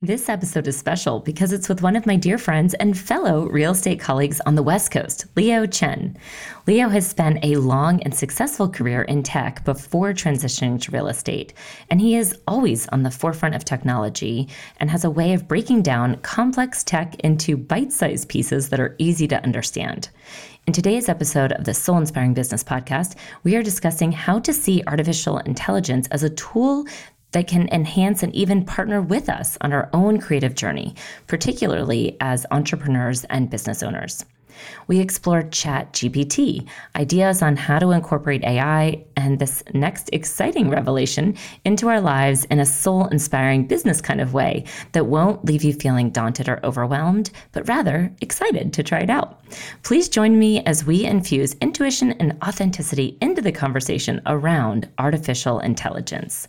This episode is special because it's with one of my dear friends and fellow real estate colleagues on the West Coast, Leo Chen. Leo has spent a long and successful career in tech before transitioning to real estate, and he is always on the forefront of technology and has a way of breaking down complex tech into bite sized pieces that are easy to understand. In today's episode of the Soul Inspiring Business Podcast, we are discussing how to see artificial intelligence as a tool that can enhance and even partner with us on our own creative journey, particularly as entrepreneurs and business owners. We explored Chat GPT, ideas on how to incorporate AI, and this next exciting revelation into our lives in a soul inspiring business kind of way that won't leave you feeling daunted or overwhelmed, but rather excited to try it out. Please join me as we infuse intuition and authenticity into the conversation around artificial intelligence.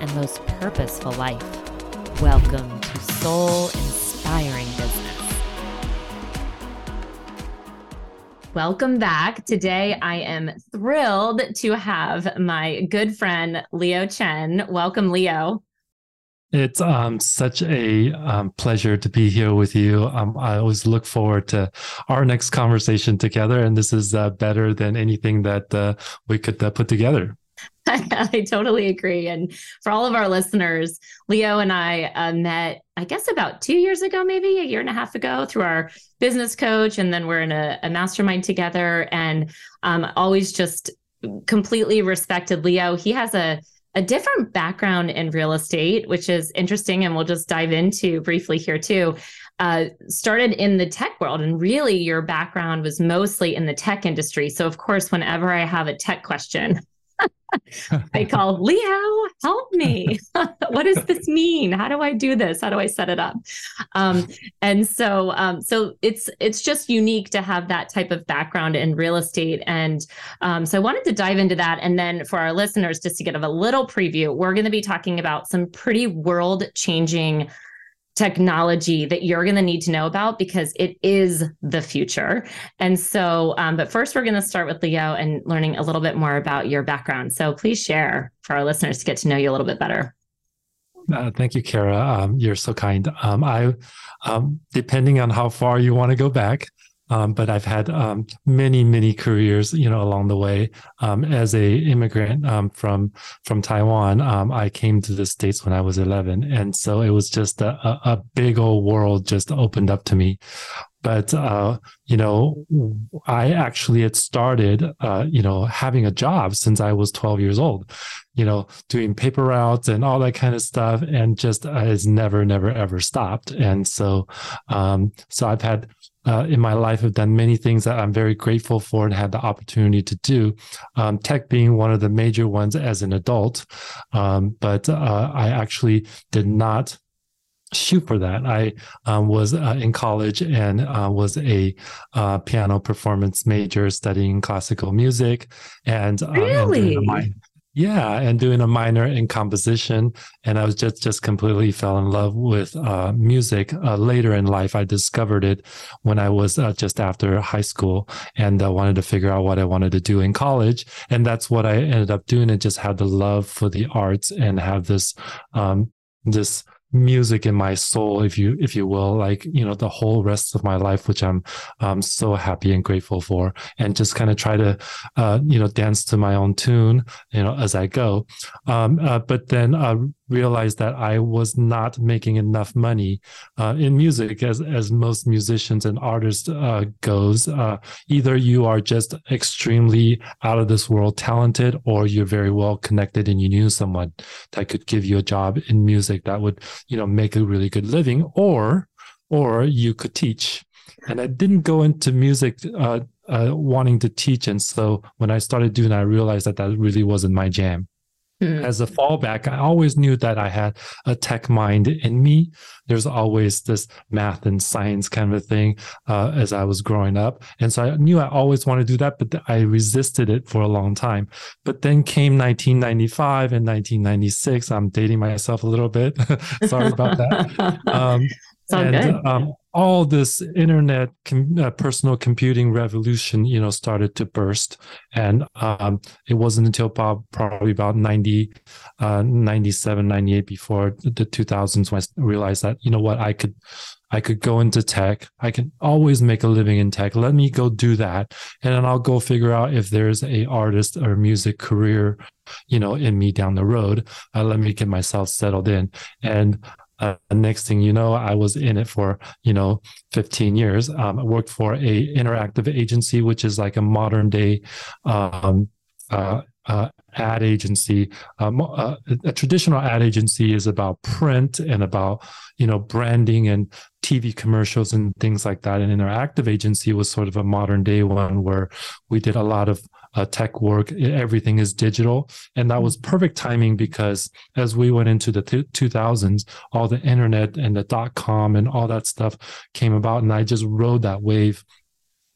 and most purposeful life. Welcome to Soul Inspiring Business. Welcome back. Today, I am thrilled to have my good friend, Leo Chen. Welcome, Leo. It's um, such a um, pleasure to be here with you. Um, I always look forward to our next conversation together, and this is uh, better than anything that uh, we could uh, put together. I totally agree. And for all of our listeners, Leo and I uh, met, I guess, about two years ago, maybe a year and a half ago, through our business coach. And then we're in a, a mastermind together. And um, always just completely respected Leo. He has a a different background in real estate, which is interesting, and we'll just dive into briefly here too. Uh, started in the tech world, and really your background was mostly in the tech industry. So, of course, whenever I have a tech question, I called Leo, help me. what does this mean? How do I do this? How do I set it up? Um, and so, um, so it's it's just unique to have that type of background in real estate. And um, so, I wanted to dive into that. And then for our listeners, just to get a little preview, we're going to be talking about some pretty world changing technology that you're going to need to know about because it is the future. And so, um, but first, we're going to start with Leo and learning a little bit more about your background. So please share for our listeners to get to know you a little bit better. Uh, thank you, Kara. Um, you're so kind. Um, I, um, depending on how far you want to go back, um, but I've had um, many, many careers, you know, along the way. Um, as a immigrant um, from from Taiwan, um, I came to the states when I was 11, and so it was just a, a big old world just opened up to me. But uh, you know, I actually had started, uh, you know, having a job since I was 12 years old. You know, doing paper routes and all that kind of stuff, and just uh, has never, never, ever stopped. And so, um, so I've had uh, in my life have done many things that I'm very grateful for and had the opportunity to do. Um, tech being one of the major ones as an adult, um, but uh, I actually did not shoot for that. I um, was uh, in college and uh, was a uh, piano performance major studying classical music and, um, really? and yeah, and doing a minor in composition, and I was just just completely fell in love with uh, music. Uh, later in life, I discovered it when I was uh, just after high school, and I wanted to figure out what I wanted to do in college, and that's what I ended up doing. And just had the love for the arts and have this um, this music in my soul if you if you will like you know the whole rest of my life which i'm um so happy and grateful for and just kind of try to uh you know dance to my own tune you know as i go. Um uh, but then uh realized that I was not making enough money uh, in music, as as most musicians and artists uh, goes. Uh, either you are just extremely out of this world talented, or you're very well connected and you knew someone that could give you a job in music that would you know make a really good living, or or you could teach. And I didn't go into music uh, uh, wanting to teach, and so when I started doing, I realized that that really wasn't my jam. Mm. As a fallback, I always knew that I had a tech mind in me. There's always this math and science kind of thing uh, as I was growing up. And so I knew I always wanted to do that, but I resisted it for a long time. But then came 1995 and 1996. I'm dating myself a little bit. Sorry about that. Um, and um, all this internet com- uh, personal computing revolution, you know, started to burst. And um, it wasn't until probably about 90, uh, 97, 98 before the 2000s when I realized that, you know what, I could, I could go into tech. I can always make a living in tech. Let me go do that. And then I'll go figure out if there's a artist or music career, you know, in me down the road. Uh, let me get myself settled in. And uh, next thing you know, I was in it for you know 15 years. Um, I worked for a interactive agency, which is like a modern day um, uh, uh, ad agency. Um, uh, a traditional ad agency is about print and about you know branding and TV commercials and things like that. An interactive agency was sort of a modern day one where we did a lot of uh, tech work. Everything is digital. And that was perfect timing because as we went into the 2000s, all the internet and the dot com and all that stuff came about. And I just rode that wave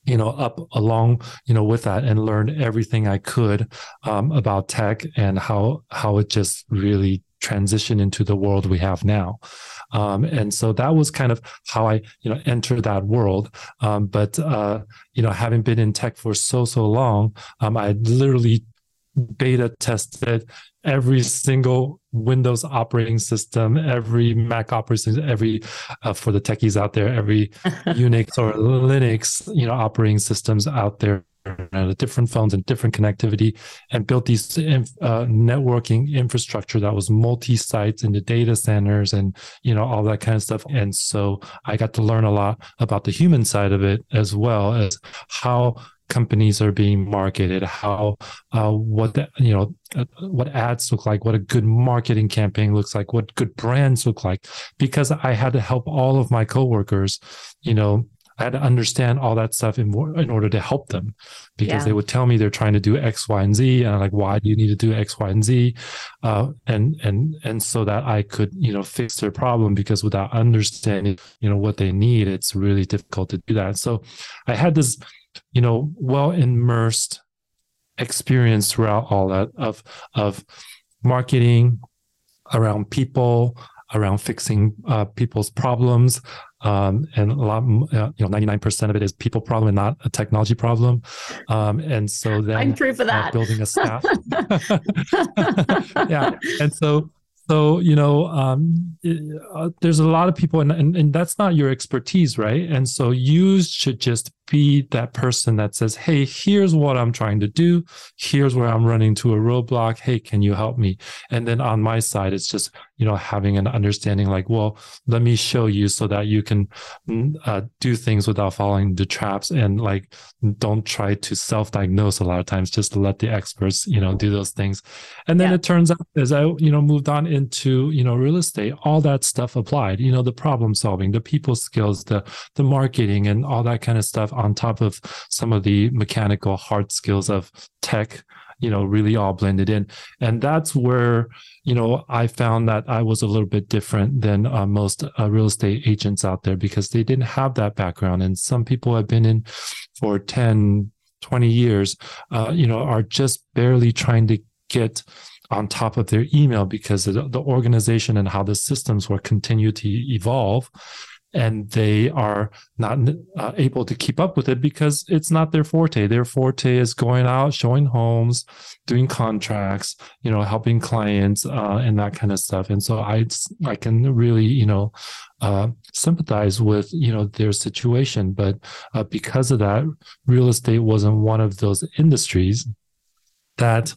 you know up along you know with that and learned everything i could um, about tech and how how it just really transitioned into the world we have now um, and so that was kind of how I, you know, entered that world. Um, but, uh, you know, having been in tech for so, so long, um, I literally beta tested every single Windows operating system, every Mac operating system, every uh, for the techies out there, every Unix or Linux, you know, operating systems out there uh, different phones and different connectivity and built these uh, networking infrastructure that was multi-sites in the data centers and you know all that kind of stuff. And so i got to learn a lot about the human side of it as well as how companies are being marketed how uh, what the, you know uh, what ads look like what a good marketing campaign looks like what good brands look like. Because i had to help all of my coworkers you know I had to understand all that stuff in, in order to help them because yeah. they would tell me they're trying to do X, Y, and Z. And I'm like, why do you need to do X, Y, and Z? Uh, and, and, and so that I could, you know, fix their problem because without understanding, you know, what they need, it's really difficult to do that. So I had this, you know, well immersed experience throughout all that of, of marketing around people, around fixing uh, people's problems, um, and a lot, uh, you know, ninety nine percent of it is people problem and not a technology problem. Um, and so then I'm proof of that. Uh, building a staff, yeah, and so so you know um, uh, there's a lot of people and, and, and that's not your expertise right and so you should just be that person that says hey here's what i'm trying to do. Here's where i'm running to a roadblock. Hey can you help me? And then on my side it's just you know having an understanding like well let me show you so that you can mm, uh, do things without falling the traps and like don't try to self-diagnose a lot of times just let the experts you know do those things. And then yeah. it turns out as i you know moved on into you know real estate all that stuff applied you know the problem solving the people skills the the marketing and all that kind of stuff on top of some of the mechanical hard skills of tech you know really all blended in. And that's where you know i found that i was a little bit different than uh, most uh, real estate agents out there because they didn't have that background. And some people have been in for 10 20 years uh, you know are just barely trying to get on top of their email because the, organization and how the systems will continue to evolve and they are not uh, able to keep up with it because it's not their forte. Their forte is going out, showing homes, doing contracts, you know, helping clients, uh, and that kind of stuff. And so I, I can really, you know, uh, sympathize with you know their situation. But uh, because of that, real estate wasn't one of those industries that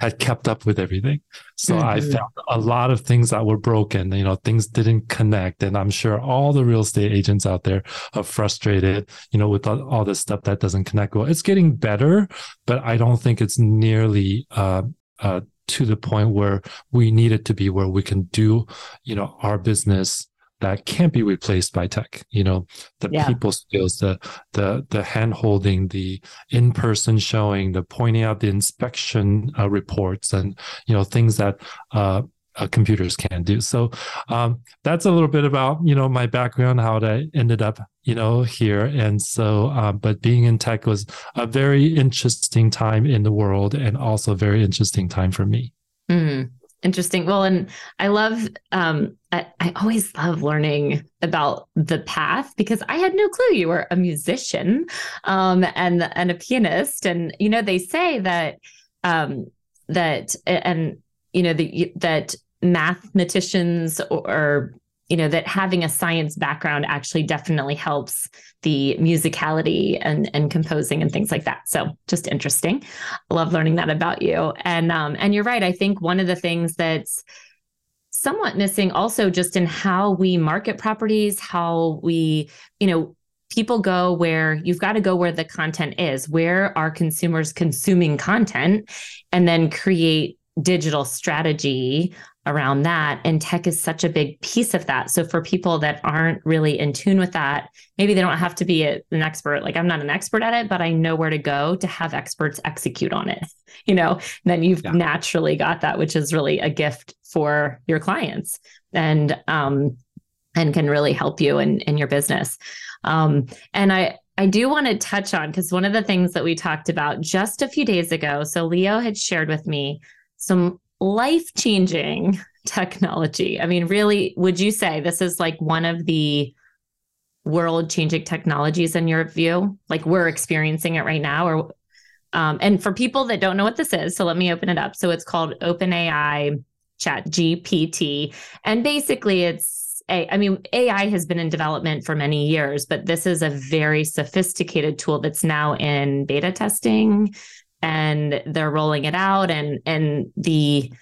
had kept up with everything. So mm-hmm. I found a lot of things that were broken. You know, things didn't connect. And I'm sure all the real estate agents out there are frustrated, you know, with all, all this stuff that doesn't connect well. It's getting better, but I don't think it's nearly uh, uh, to the point where we need it to be, where we can do, you know, our business that can't be replaced by tech. You know, the Yeah. people skills, the the the hand holding, the in person showing, the pointing out the inspection uh, reports, and you know things that uh, uh, computers can do. So um, that's a little bit about you know my background, how I ended up you know here, and so uh, but being in tech was a very interesting time in the world, and also a very interesting time for me. Mm, interesting. Well, and I love, um, I, I always love learning about the path because I had no clue you were a musician um, and and a pianist. And you know, they say that um, that and you know the, that mathematicians or you know that having a science background actually definitely helps the musicality and and composing and things like that. So just interesting. I love learning that about you. And um and you're right. I think one of the things that's somewhat missing also just in how we market properties how we you know people go where you've got to go where the content is. Where are consumers consuming content and then create digital strategy around that. And tech is such a big piece of that. So for people that aren't really in tune with that, maybe they don't have to be a, an expert. Like I'm not an expert at it, but I know where to go to have experts execute on it. You know, and then you've Yeah. naturally got that, which is really a gift for your clients and um and can really help you in in your business. Um and I I do want to touch on because one of the things that we talked about just a few days ago. So Leo had shared with me some life changing technology. I mean, really, would you say this is like one of the world changing technologies in your view? Like we're experiencing it right now, or um, and for people that don't know what this is, so let me open it up. So it's called OpenAI Chat GPT, and basically it's a, I mean, AI has been in development for many years, but this is a very sophisticated tool that's now in beta testing and they're rolling it out and and the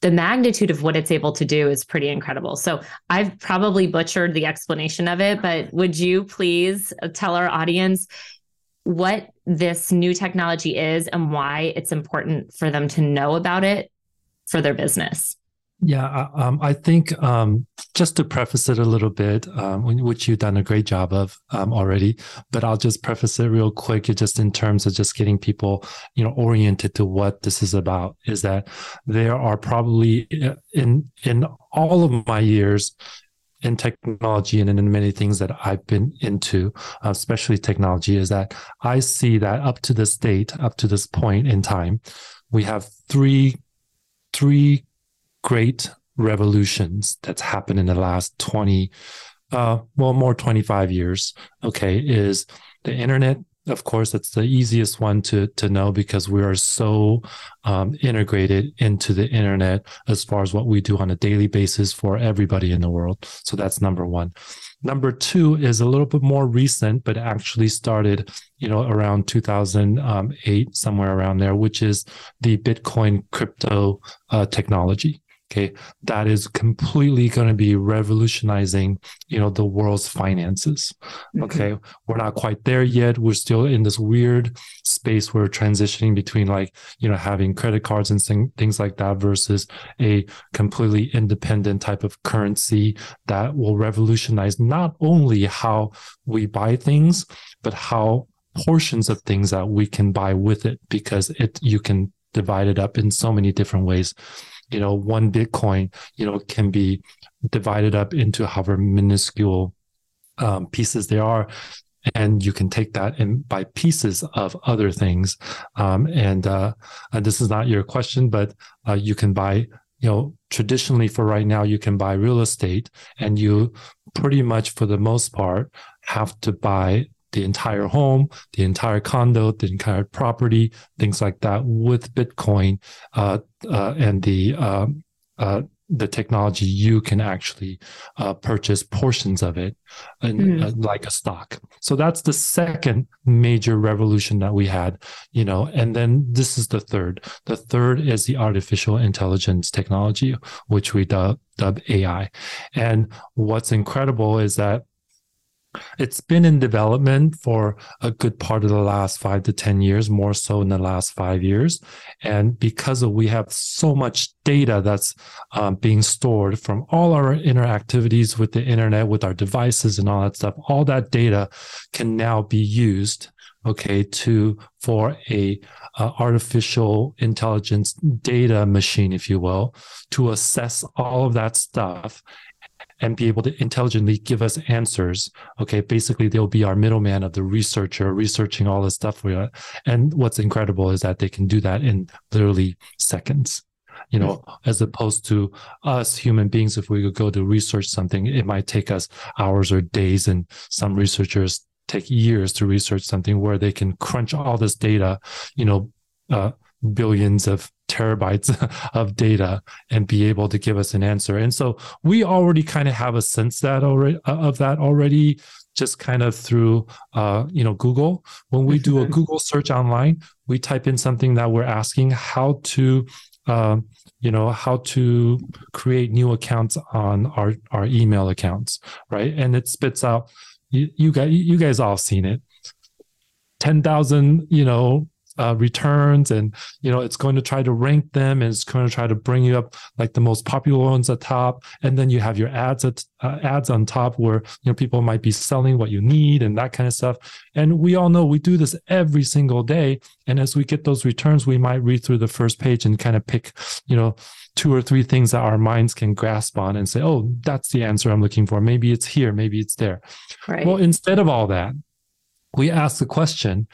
the magnitude of what it's able to do is pretty incredible. So I've probably butchered the explanation of it, but would you please uh, tell our audience what this new technology is and why it's important for them to know about it for their business? Yeah, I- um, I think um, just to preface it a little bit, um, which you've done a great job of um, already, but I'll just preface it real quick, just in terms of just getting people, you know, oriented to what this is about. Is that there are probably uh, in in all of my years in technology and in many things that I've been into, uh, especially technology, is that I see that up to this date, up to this point in time, we have three three great revolutions that's happened in the last 20 uh well more 25 years okay is the internet. Of course it's the easiest one to to know because we are so um, integrated into the internet as far as what we do on a daily basis for everybody in the world. So that's number one. Number two is a little bit more recent but actually started you know around 2008 somewhere around there which is the bitcoin crypto uh, technology okay that is completely going to be revolutionizing you know the world's finances mm-hmm. okay? We're not quite there yet. We're still in this weird space where transitioning between like you know having credit cards and things like that versus a completely independent type of currency that will revolutionize not only how we buy things but how portions of things that we can buy with it because it you can divide it up in so many different ways you know one bitcoin you know can be divided up into however minuscule um, pieces there are. And you can take that and buy pieces of other things. Um, and uh, and this is not your question but uh, you can buy you know traditionally for right now you can buy real estate. And you pretty much for the most part have to buy the entire home the entire condo the entire property things like that with bitcoin uh, uh, and the um, uh, the technology you can actually uh, purchase portions of it and Mm. uh, like a stock. So that's the second major revolution that we had you know and then this is the third. The third is the artificial intelligence technology which we dub, dub ai and what's incredible is that It's been in development for a good part of the last five to 10 years, more so in the last five years. And because of we have so much data that's um, being stored from all our interactivities with the internet, with our devices and all that stuff, all that data can now be used okay to for a uh, artificial intelligence data machine if you will to assess all of that stuff and be able to intelligently give us answers. Okay, basically they'll be our middleman of the researcher researching all this stuff for you. And what's incredible is that they can do that in literally seconds. You know, as opposed to us human beings, if we could go to research something, it might take us hours or days, and some researchers take years to research something where they can crunch all this data, you know, uh, billions of terabytes of data and be able to give us an answer. And so we already kind of have a sense that already uh, of that already just kind of through uh, you know Google. When we do a mm-hmm. Google search online, we type in something that we're asking how to uh, you know how to create new accounts on our our email accounts, right? And it spits out you, you guys you guys all seen it. 10,000, you know, uh, returns and you know it's going to try to rank them and it's going to try to bring you up like the most popular ones at top. And then you have your ads at uh, ads on top where you know people might be selling what you need and that kind of stuff. And we all know we do this every single day. And as we get those returns we might read through the first page and kind of pick you know two or three things that our minds can grasp on and say oh that's the answer i'm looking for. Maybe it's here maybe it's there. Right. well instead of all that we ask the question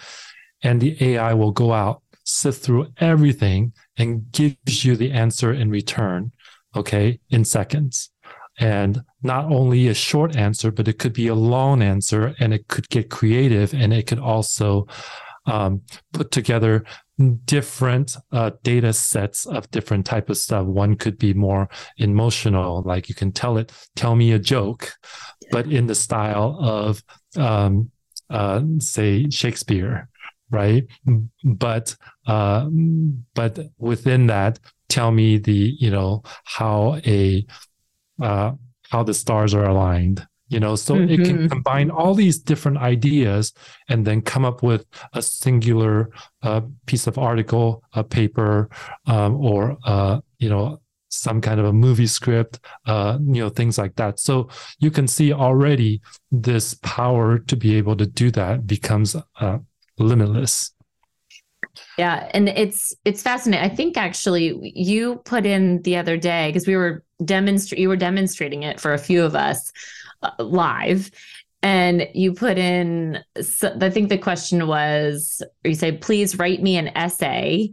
and the AI will go out, sift through everything, and gives you the answer in return, okay, in seconds. And not only a short answer, but it could be a long answer and it could get creative and it could also um, put together different uh, data sets of different type of stuff. One could be more emotional, like you can tell it, tell me a joke, but in the style of, um, uh, say, Shakespeare, right? But uh, but within that, tell me the you know how a uh, how the stars are aligned. You know, so mm-hmm. it can mm-hmm. combine all these different ideas and then come up with a singular uh, piece of article, a paper, um, or uh, you know some kind of a movie script, uh, you know, things like that. So you can see already this power to be able to do that becomes uh, limitless. Yeah and it's it's fascinating. I think actually you put in the other day because we were demonstrating you were demonstrating it for a few of us uh, live and you put in i think the question was you say please write me an essay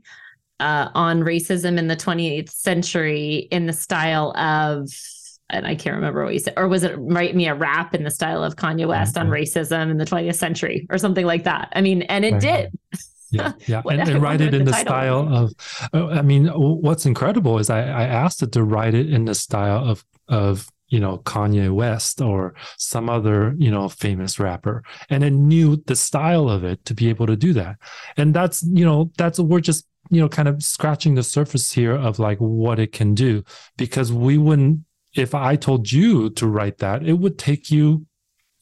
uh, on racism in the 20th century in the style of and I can't remember what you said, or was it write me a rap in the style of Kanye West mm-hmm. on racism in the 20th century or something like that? I mean, and it right. did. Yeah, yeah, and, and write it in the, the style of. Uh, I mean, what's incredible is I, I asked it to write it in the style of of you know Kanye West or some other you know famous rapper, and it knew the style of it to be able to do that. And that's you know that's we're just you know kind of scratching the surface here of like what it can do because we wouldn't if I told you to write that, it would take you,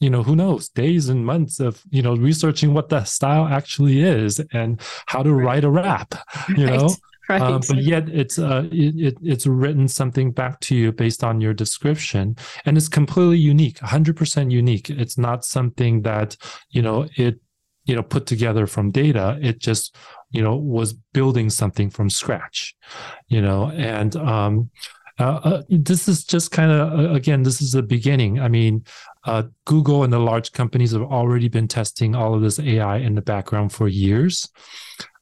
you know, who knows, days and months of, you know, researching what the style actually is and how to write a rap, you right. know. Right. Uh, but yet it's uh, it, it's written something back to you based on your description and it's completely unique 100% unique it's not something that you know it you know put together from data it just you know was building something from scratch you know and um uh, uh, this is just kind of uh, again, this is the beginning. I mean, uh, Google and the large companies have already been testing all of this AI in the background for years.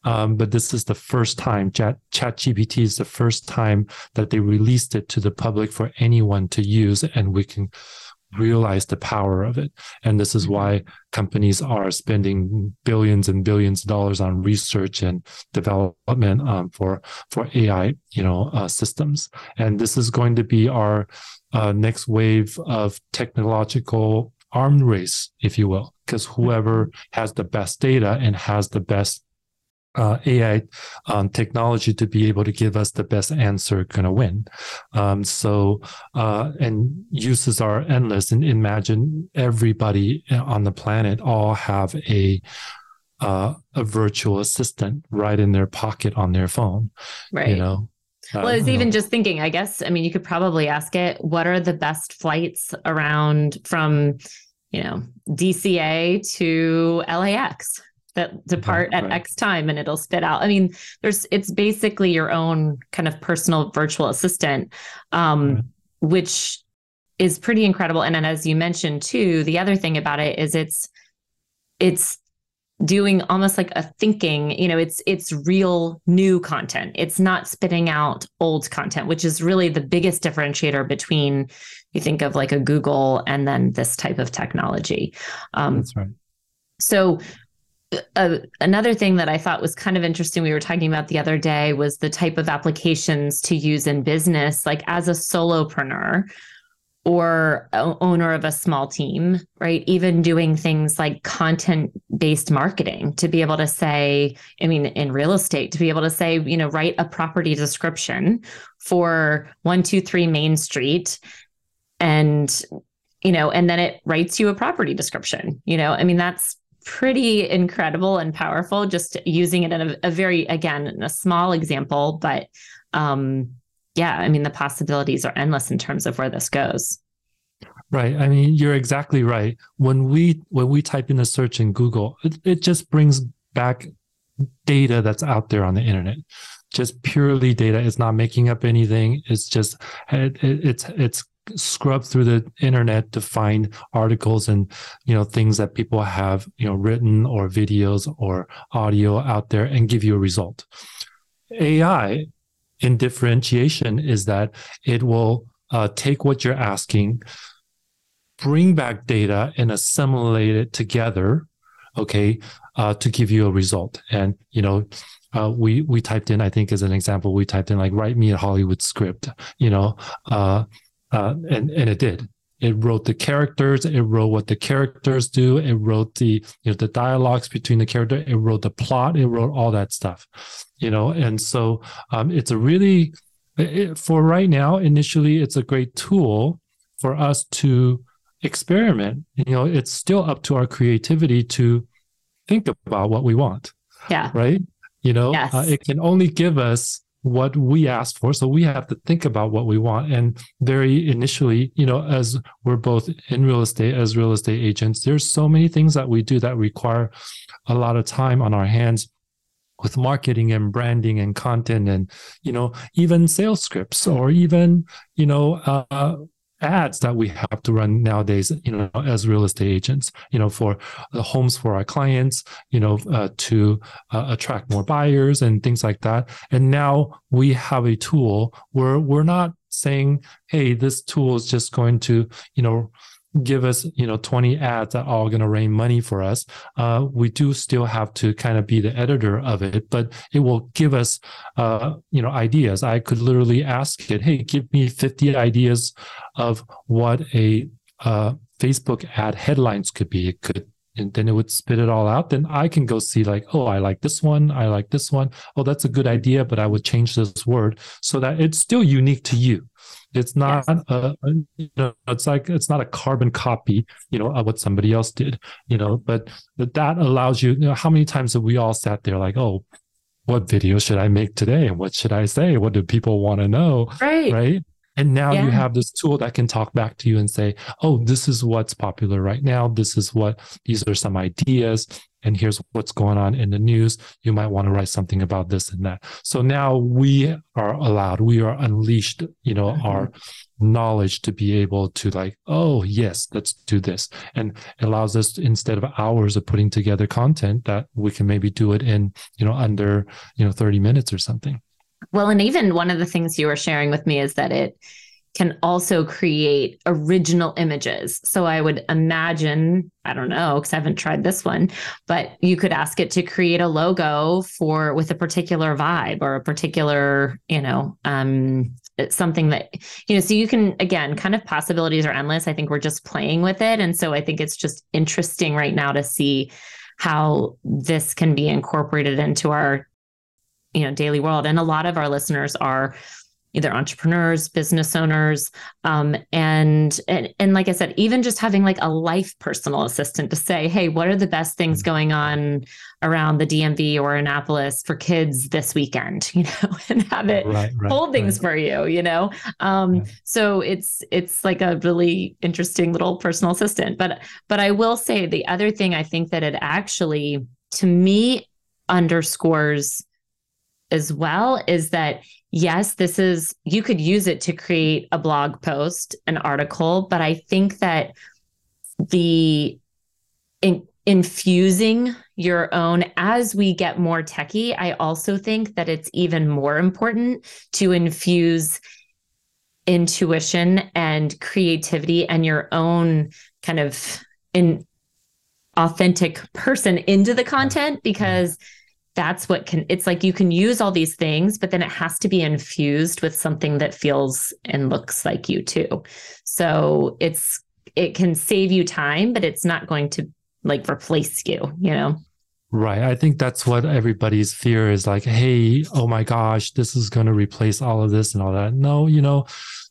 Um, but this is the first time Chat gpt is the first time that they released it to the public for anyone to use, and we can realize the power of it. And this is mm-hmm. why companies are spending billions and billions of dollars on research and development um, for for AI, you know, uh, systems. And this is going to be our uh, next wave of technological arm race, if you will, because whoever mm-hmm. has the best data and has the best uh, AI um, technology to be able to give us the best answer going to win. Um, so, uh, and uses are endless. And imagine everybody on the planet all have a uh, a virtual assistant right in their pocket on their phone. Right. You know. Well, I was even just thinking, I guess, I mean, you could probably ask it, what are the best flights around from, you know, DCA to LAX? That depart right, at right. X time and it'll spit out. I mean, there's it's basically your own kind of personal virtual assistant, um, right. which is pretty incredible. And then as you mentioned too, the other thing about it is it's it's doing almost like a thinking you know it's it's real new content it's not spitting out old content which is really the biggest differentiator between you think of like a google and then this type of technology um, that's right so uh, another thing that I thought was kind of interesting, we were talking about the other day, was the type of applications to use in business, like as a solopreneur or owner of a small team, right? Even doing things like content based marketing to be able to say, I mean, in real estate, to be able to say, you know, write a property description for 123 Main Street and you know and then it writes you a property description you know i mean that's pretty incredible and powerful just using it in a, a very again in a small example but um yeah i mean the possibilities are endless in terms of where this goes. Right. I mean you're exactly right. When we when we type in a search in google it, it just brings back data that's out there on the internet. Just purely data. It's not making up anything. It's just it, it, it's it's scrub through the internet to find articles and you know things that people have you know written or videos or audio out there and give you a result. Ai in differentiation is that it will uh, take what you're asking bring back data and assimilate it together okay uh, to give you a result. And you know uh, we we typed in, I think, as an example, we typed in like "write me a Hollywood script," you know, uh, uh, and and it did. It wrote the characters. It wrote what the characters do. It wrote the you know the dialogues between the character. It wrote the plot. It wrote all that stuff, you know. And so um, it's a really it, for right now. Initially, it's a great tool for us to experiment. You know, it's still up to our creativity to think about what we want. Yeah. Right. You know, yes. uh, it can only give us what we asked for. So we have to think about what we want. And very initially, you know, as we're both in real estate as real estate agents, there's so many things that we do that require a lot of time on our hands with marketing and branding and content and you know even sales scripts or even you know uh, ads that we have to run nowadays you know as real estate agents you know for the homes for our clients you know uh, to uh, attract more buyers and things like that. And now we have a tool where we're not saying hey this tool is just going to you know give us you know 20 ads that are all going to rain money for us. Uh, we do still have to kind of be the editor of it but it will give us uh, you know ideas. I could literally ask it hey give me 50 ideas of what a uh, facebook ad headlines could be. It could and then it would spit it all out. Then i can go see like oh i like this one i like this one. Oh that's a good idea but i would change this word. So that it's still unique to you it's not yes. a, you know, it's like it's not a carbon copy, you know, of what somebody else did, you know, but that allows you, you know, how many times have we all sat there like, oh, what video should I make today? And what should I say? What do people want to know? Right. Right. And now yeah. you have this tool that can talk back to you and say, oh, this is what's popular right now. This is what, these are some ideas and here's what's going on in the news. You might want to write something about this and that. So now we are allowed, we are unleashed, you know, mm-hmm. our knowledge to be able to like, oh yes, let's do this. And it allows us to, instead of hours of putting together content that we can maybe do it in, you know, under, you know, 30 minutes or something. Well, and even one of the things you were sharing with me is that it can also create original images. So I would imagine, I don't know, because I haven't tried this one, but you could ask it to create a logo for with a particular vibe or a particular, you know, um, something that, you know, so you can again, kind of possibilities are endless. I think we're just playing with it. And so I think it's just interesting right now to see how this can be incorporated into our you know daily world and a lot of our listeners are either entrepreneurs, business owners, um, and, and and like I said, even just having like a life personal assistant to say, hey, what are the best things mm-hmm. going on around the DMV or Annapolis for kids this weekend, you know, and have it right, right, hold things right. for you, you know. Um, yeah. So it's it's like a really interesting little personal assistant. But but I will say the other thing I think that it actually to me underscores as well is that yes, this is, you could use it to create a blog post, an article, but I think that the in, infusing your own as we get more techie, I also think that it's even more important to infuse intuition and creativity and your own kind of in authentic person into the content because that's what can it's like you can use all these things but then it has to be infused with something that feels and looks like you too. So it's it can save you time but it's not going to like replace you you know? Right. I think that's what everybody's fear is like hey oh my gosh this is going to replace all of this and all that. No you know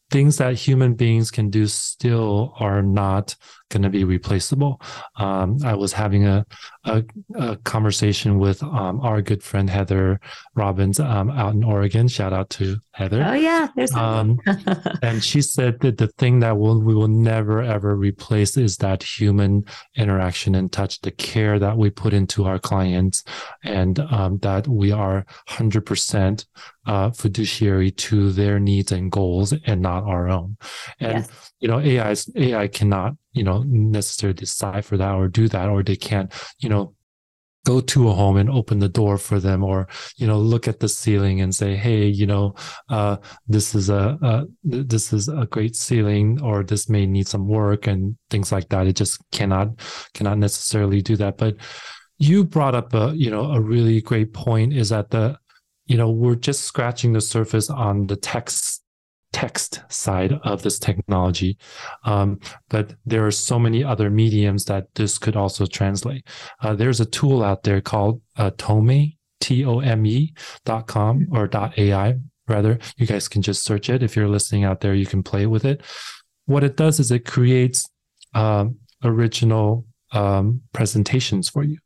things that human beings can do still are not going to be replaceable. Um, I was having a, a, a conversation with um, our good friend Heather Robbins um, out in Oregon. Shout out to Heather. Oh yeah, there's um, and she said that the thing that will, we will never ever replace is that human interaction and touch, the care that we put into our clients, and um, that we are hundred percent uh, fiduciary to their needs and goals and not our own. And yes. you know, AI AI cannot you know necessarily decipher that or do that or they can't you know go to a home and open the door for them or you know look at the ceiling and say hey you know uh, this is a, this is a great ceiling or this may need some work and things like that. It just cannot cannot necessarily do that. But you brought up a you know a really great point is that the you know we're just scratching the surface on the text text side of this technology. Um, but there are so many other mediums that this could also translate. Uh, there's a tool out there called uh, Tome, T O M E dot com or dot AI rather. You guys can just search it. If you're listening out there, you can play with it. What it does is it creates um, original um, presentations for you.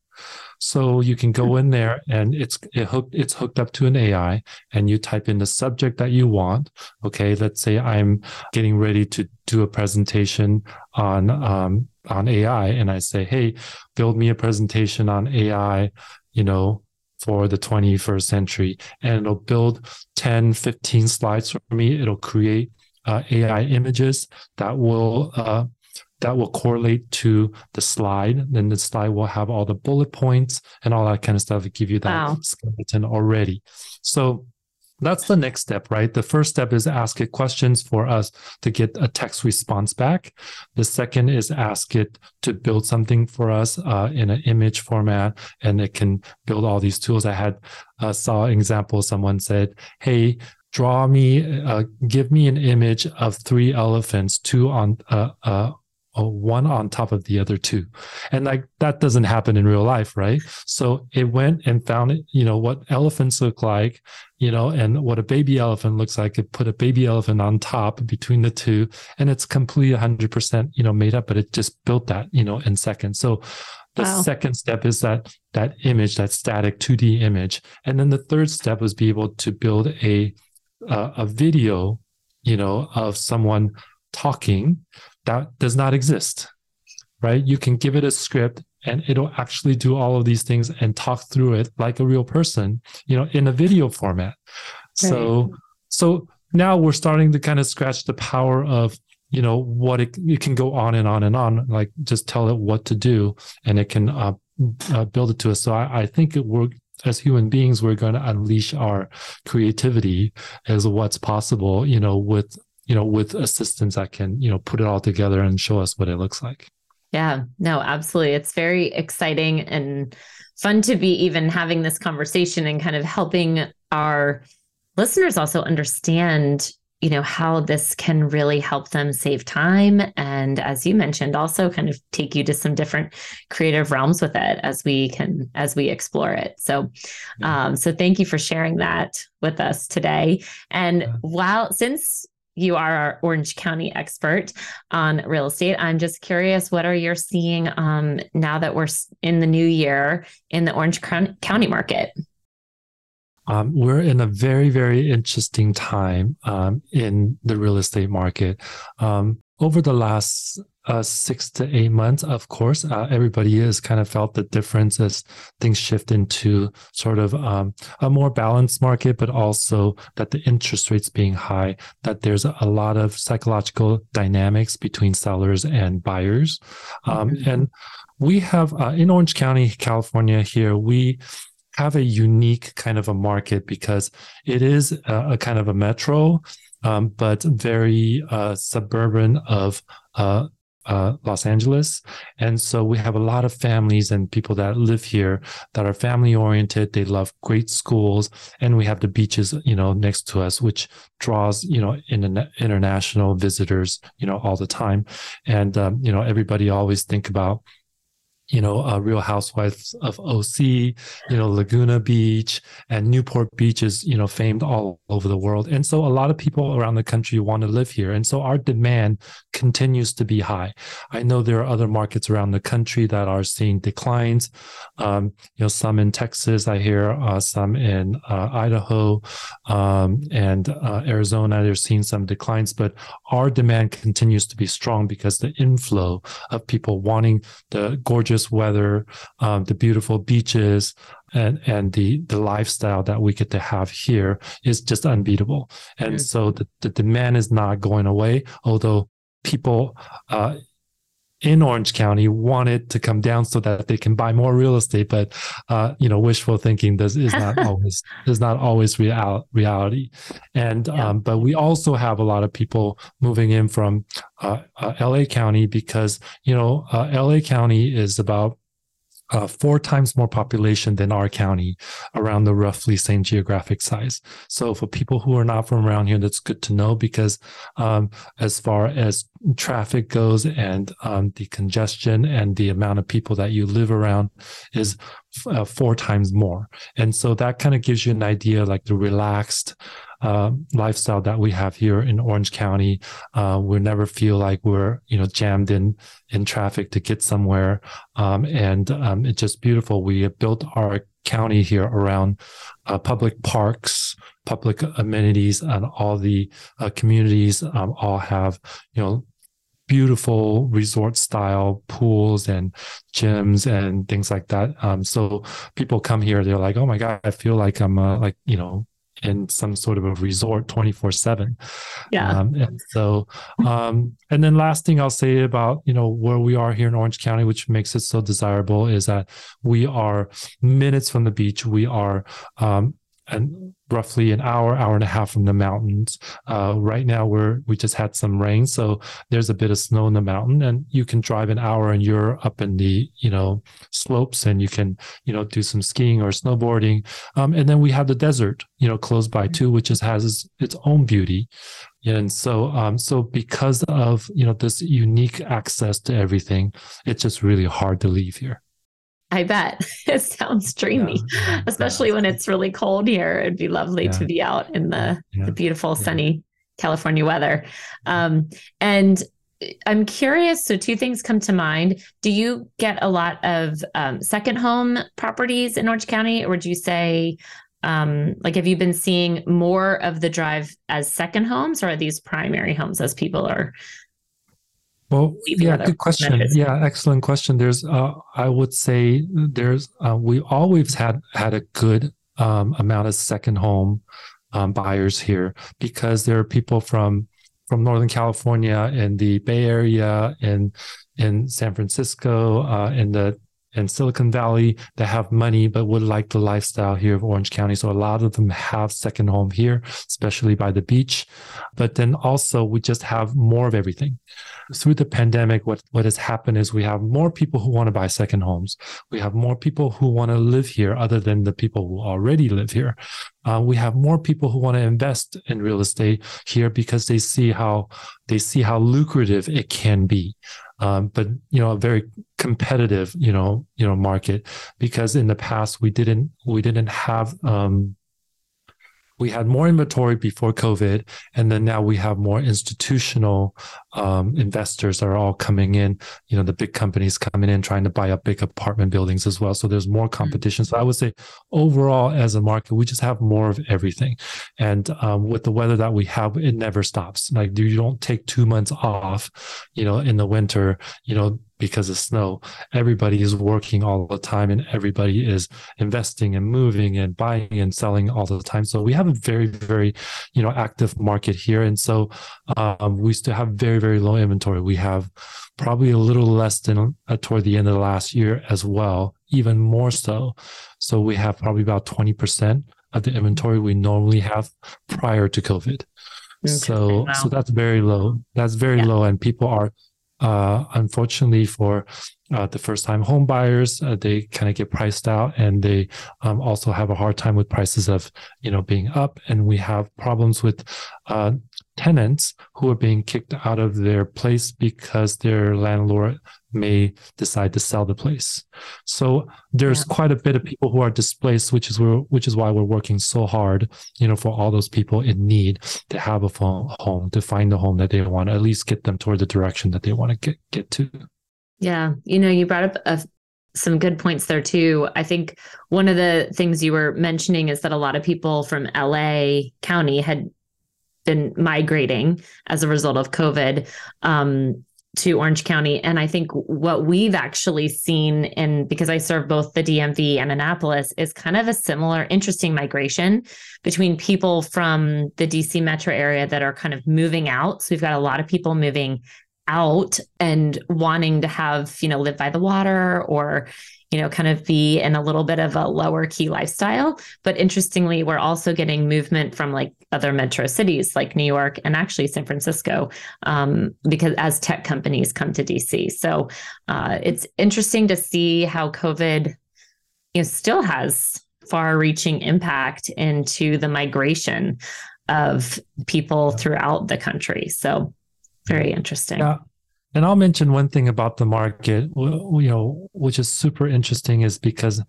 So you can go in there and it's it hooked it's hooked up to an AI and you type in the subject that you want. Okay, let's say I'm getting ready to do a presentation on um, on AI and I say, hey, build me a presentation on AI, you know, for the 21st century. And it'll build 10, 15 slides for me. It'll create uh, AI images that will uh, that will correlate to the slide. Then the slide will have all the bullet points and all that kind of stuff to give you that wow. skeleton already. So that's the next step, right? The first step is ask it questions for us to get a text response back. The second is ask it to build something for us uh, in an image format, and it can build all these tools. I had uh, saw an example. Someone said, "Hey, draw me, uh, give me an image of three elephants, two on uh, uh, one on top of the other two. And like that doesn't happen in real life, right? So it went and found, it, you know, what elephants look like, you know, and what a baby elephant looks like. It put a baby elephant on top between the two, and it's completely 100%, you know, made up, but it just built that, you know, in seconds. So the wow. second step is that that image, that static 2D image, and then the third step was be able to build a uh, a video, you know, of someone talking that does not exist, right? You can give it a script and it'll actually do all of these things and talk through it like a real person, you know, in a video format. Right. So, so now we're starting to kind of scratch the power of, you know, what it, it can go on and on and on, like just tell it what to do and it can uh, uh, build it to us. So I, I think it, we're, as human beings, we're going to unleash our creativity as what's possible, you know, with you know, with assistants that can, you know, put it all together and show us what it looks like. Yeah, no, absolutely. It's very exciting and fun to be even having this conversation and kind of helping our listeners also understand you know how this can really help them save time and as you mentioned also kind of take you to some different creative realms with it as we can as we explore it so um so thank you for sharing that with us today and while since you are our Orange County expert on real estate. I'm just curious, what are you seeing um, now that we're in the new year in the Orange County market? Um, we're in a very, very interesting time um, in the real estate market. Um, over the last uh, six to eight months, of course, uh, everybody has kind of felt the difference as things shift into sort of um, a more balanced market, but also that the interest rates being high, that there's a lot of psychological dynamics between sellers and buyers. Um, mm-hmm. And we have uh, in Orange County, California, here, we have a unique kind of a market because it is a, a kind of a metro, um, but very uh, suburban of uh, uh, Los Angeles. And so we have a lot of families and people that live here that are family oriented. They love great schools. And we have the beaches, you know, next to us, which draws, you know, in, an international visitors, you know, all the time. And, um, you know, everybody always think about you know, uh, Real Housewives of OC, you know, Laguna Beach and Newport Beach is, you know, famed all over the world. And so a lot of people around the country want to live here. And so our demand continues to be high. I know there are other markets around the country that are seeing declines. Um, you know, some in Texas, I hear uh, some in uh, Idaho um, and uh, Arizona, they're seeing some declines, but our demand continues to be strong because the inflow of people wanting the gorgeous gorgeous weather, um, the beautiful beaches, and and the the lifestyle that we get to have here is just unbeatable. And mm-hmm. so the, the demand is not going away, although people uh, in Orange County wanted to come down so that they can buy more real estate, but uh, you know, wishful thinking does is not always is not always real, reality. And yeah. um, but we also have a lot of people moving in from uh, uh, LA County because you know uh, LA County is about uh, four times more population than our county around the roughly same geographic size. So for people who are not from around here, that's good to know because um, as far as traffic goes and um, the congestion and the amount of people that you live around is uh, four times more. And so that kind of gives you an idea like the relaxed uh, lifestyle that we have here in Orange County. Uh, we never feel like we're you know jammed in in traffic to get somewhere, um, and um, it's just beautiful. We have built our county here around uh, public parks, public amenities, and all the uh, communities um, all have you know beautiful resort style pools and gyms and things like that. Um, so people come here, they're like, "Oh my god, I feel like I'm uh, like you know in some sort of a resort 24 7 yeah. Um, and so um, and then last thing i'll say about you know where we are here in orange county which makes it so desirable is that we are minutes from the beach. We are um, and roughly an hour, hour and a half from the mountains. Uh, right now, we're we just had some rain, so there's a bit of snow in the mountain, and you can drive an hour, and you're up in the you know slopes, and you can you know do some skiing or snowboarding. Um, and then we have the desert, you know, close by too, which is, has its own beauty. And so, um, so because of you know this unique access to everything, it's just really hard to leave here. I bet it sounds dreamy, yeah, yeah, especially yeah. when it's really cold here. It'd be lovely to be out in the, the beautiful sunny California weather. Um, and I'm curious. So, two things come to mind. Do you get a lot of um, second home properties in Orange County, or would you say, um, like, have you been seeing more of the drive as second homes, or are these primary homes as people are well, yeah, good question. Yeah, excellent question. There's, uh, I would say, there's, uh, we always had had a good um, amount of second home um, buyers here because there are people from from Northern California in the Bay Area and in San Francisco, uh, in the in Silicon Valley that have money but would like the lifestyle here of Orange County. So a lot of them have second home here, especially by the beach. But then also we just have more of everything. Through the pandemic, what, what has happened is we have more people who want to buy second homes. We have more people who want to live here other than the people who already live here. Uh, we have more people who want to invest in real estate here because they see how they see how lucrative it can be um, but you know a very competitive you know you know market because in the past we didn't we didn't have um, we had more inventory before COVID, and then now we have more institutional um, investors that are all coming in. You know, the big companies coming in trying to buy up big apartment buildings as well. So there's more mm-hmm. competition. So I would say overall, as a market, we just have more of everything. And um, with the weather that we have, it never stops. Like you don't take two months off. You know, in the winter, you know because of snow. Everybody is working all the time and everybody is investing and moving and buying and selling all the time. So we have a very, very, you know, active market here. And so um, we still have very, very low inventory. We have probably a little less than uh, toward the end of the last year as well, even more so. So we have probably about 20% of the inventory we normally have prior to COVID. Okay. So, wow. so that's very low. That's very yeah. low, and people are uh, unfortunately for uh, the first time home buyers uh, they kind of get priced out and they um, also have a hard time with prices of you know being up. And we have problems with uh, tenants who are being kicked out of their place because their landlord may decide to sell the place. So there's yeah. quite a bit of people who are displaced, which is where, which is why we're working so hard, you know, for all those people in need to have a home, to find the home that they want, at least get them toward the direction that they want to get get to. Yeah, you know, you brought up a, some good points there too. I think one of the things you were mentioning is that a lot of people from LA County had been migrating as a result of COVID um, to Orange County. And I think what we've actually seen in because I serve both the DMV and Annapolis is kind of a similar interesting migration between people from the DC metro area that are kind of moving out. So we've got a lot of people moving out and wanting to have, you know, live by the water or, you know, kind of be in a little bit of a lower key lifestyle. But interestingly, we're also getting movement from like other metro cities like New York and actually San Francisco, um, because as tech companies come to DC. So uh, it's interesting to see how COVID, you know, still has far-reaching impact into the migration of people throughout the country. So very interesting. Yeah. And I'll mention one thing about the market, you know, which is super interesting is because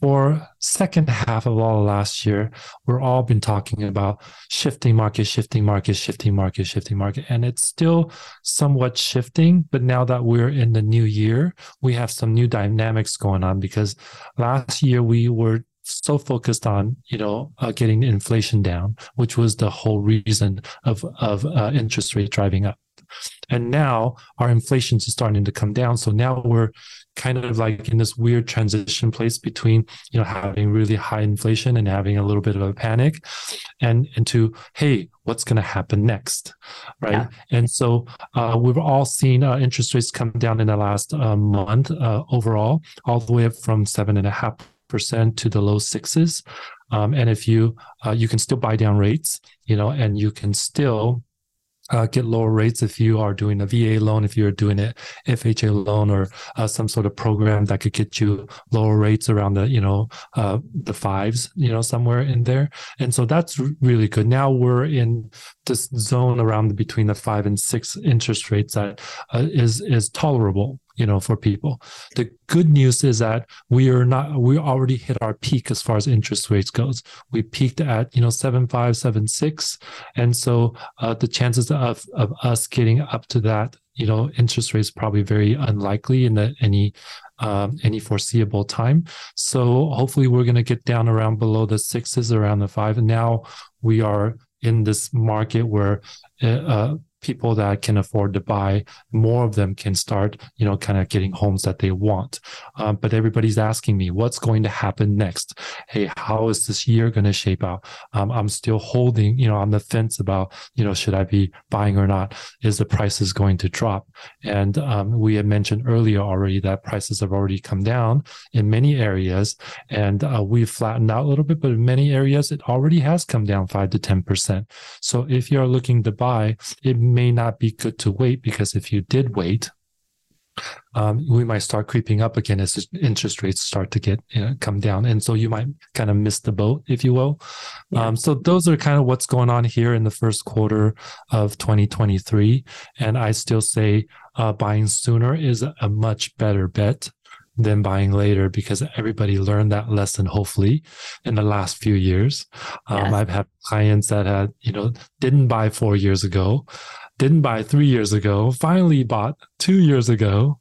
for second half of all last year, we're all been talking about shifting market, shifting market, shifting market, shifting market. And it's still somewhat shifting. But now that we're in the new year, we have some new dynamics going on because last year we were so focused on you know uh, getting inflation down, which was the whole reason of of uh, interest rate driving up. And now our inflation is starting to come down. So now we're kind of like in this weird transition place between, you know, having really high inflation and having a little bit of a panic and into, hey, what's going to happen next? Right. Yeah. And so uh, we've all seen uh, interest rates come down in the last uh, month uh, overall, all the way up from seven and a half percent to the low sixes. Um, and if you uh, you can still buy down rates, you know, and you can still uh, get lower rates if you are doing a VA loan, if you're doing an FHA loan or uh, some sort of program that could get you lower rates around the, you know, uh, the fives, you know, somewhere in there. And so that's really good. Now we're in this zone around between the five and six interest rates that uh, is is tolerable you know for people. The good news is that we are not we already hit our peak as far as interest rates goes. We peaked at you know seven five seven six. And so uh, the chances of of us getting up to that you know interest rates probably very unlikely in the, any um, any foreseeable time. So hopefully we're going to get down around below the sixes around the five. And now we are in this market where uh, people that can afford to buy, more of them can start, you know, kind of getting homes that they want. Um, but everybody's asking me, what's going to happen next? Hey, how is this year going to shape out? Um, I'm still holding, you know, on the fence about, you know, should I be buying or not? Is the prices going to drop? And um, we had mentioned earlier already that prices have already come down in many areas, and uh, we've flattened out a little bit, but in many areas it already has come down five to ten percent. So if you're looking to buy, it may not be good to wait because if you did wait, um, we might start creeping up again as interest rates start to get you know, come down, and so you might kind of miss the boat, if you will. Yeah. Um, so those are kind of what's going on here in the first quarter of 2023, and I still say uh, buying sooner is a much better bet than buying later because everybody learned that lesson hopefully in the last few years um, yes. i've had clients that had you know didn't buy four years ago didn't buy three years ago, finally bought two years ago,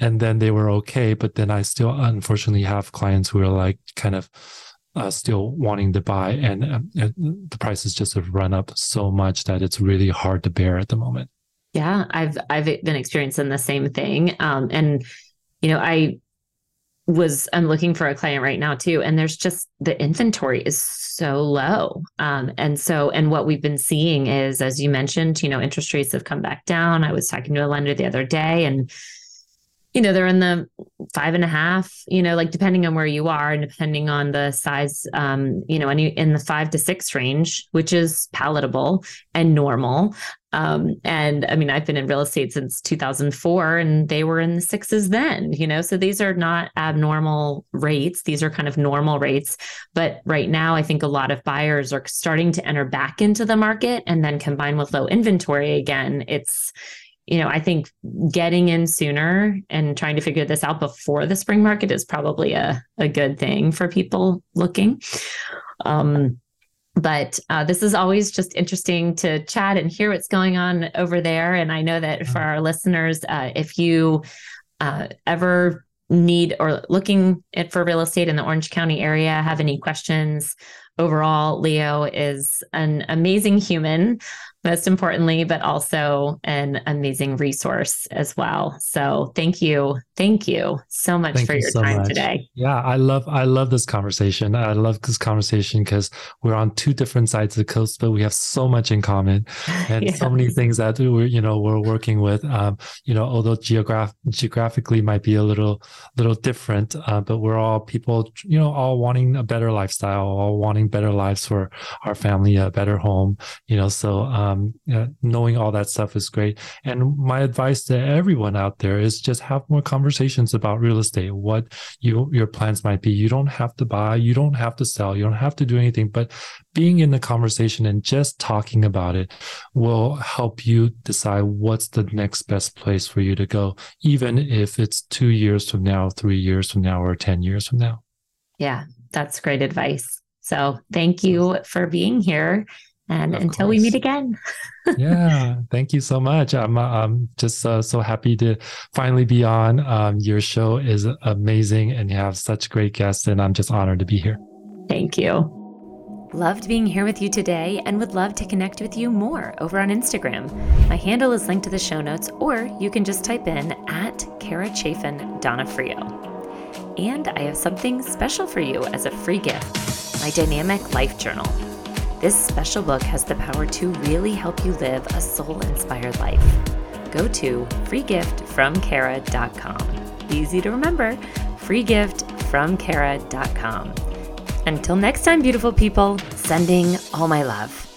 and then they were okay. But then I still unfortunately have clients who are like kind of uh, still wanting to buy, and uh, the prices just have run up so much that it's really hard to bear at the moment. Yeah, I've I've been experiencing the same thing, um, and you know I was I'm looking for a client right now too, and there's just the inventory is so low. Um, and so, and what we've been seeing is, as you mentioned, you know, interest rates have come back down. I was talking to a lender the other day, and you know, they're in the five and a half, you know, like depending on where you are and depending on the size, um, you know, any in the five to six range, which is palatable and normal. Um, and I mean, I've been in real estate since 2004 and they were in the sixes then, you know, so these are not abnormal rates. These are kind of normal rates. But right now, I think a lot of buyers are starting to enter back into the market and then combined with low inventory again, it's, you know, I think getting in sooner and trying to figure this out before the spring market is probably a, a good thing for people looking. Um, but uh, this is always just interesting to chat and hear what's going on over there. And I know that for our listeners, uh, if you uh, ever need or looking at for real estate in the Orange County area, have any questions, overall, Leo is an amazing human most importantly, but also an amazing resource as well. So thank you. Thank you so much thank for you your so time much. today. Yeah, I love I love this conversation. I love this conversation because we're on two different sides of the coast, but we have so much in common and yeah. so many things that we're, you know, we're working with. Um, you know, although geograph geographically might be a little little different, uh, but we're all people, you know, all wanting a better lifestyle, all wanting better lives for our family, a better home, you know, so um, um, you know, knowing all that stuff is great. And my advice to everyone out there is just have more conversations about real estate, what you, your plans might be. You don't have to buy, you don't have to sell, you don't have to do anything, but being in the conversation and just talking about it will help you decide what's the next best place for you to go, even if it's two years from now, three years from now, or 10 years from now. Yeah, that's great advice. So thank you for being here. And of until course. we meet again. yeah, thank you so much. I'm, uh, I'm just uh, so happy to finally be on. Um, your show is amazing and you have such great guests, and I'm just honored to be here. Thank you. Loved being here with you today and would love to connect with you more over on Instagram. My handle is linked to the show notes, or you can just type in at Kara Chafin Donofrio. And I have something special for you as a free gift my dynamic life journal. This special book has the power to really help you live a soul inspired life. Go to freegiftfromkara.com. Easy to remember freegiftfromkara.com. Until next time, beautiful people, sending all my love.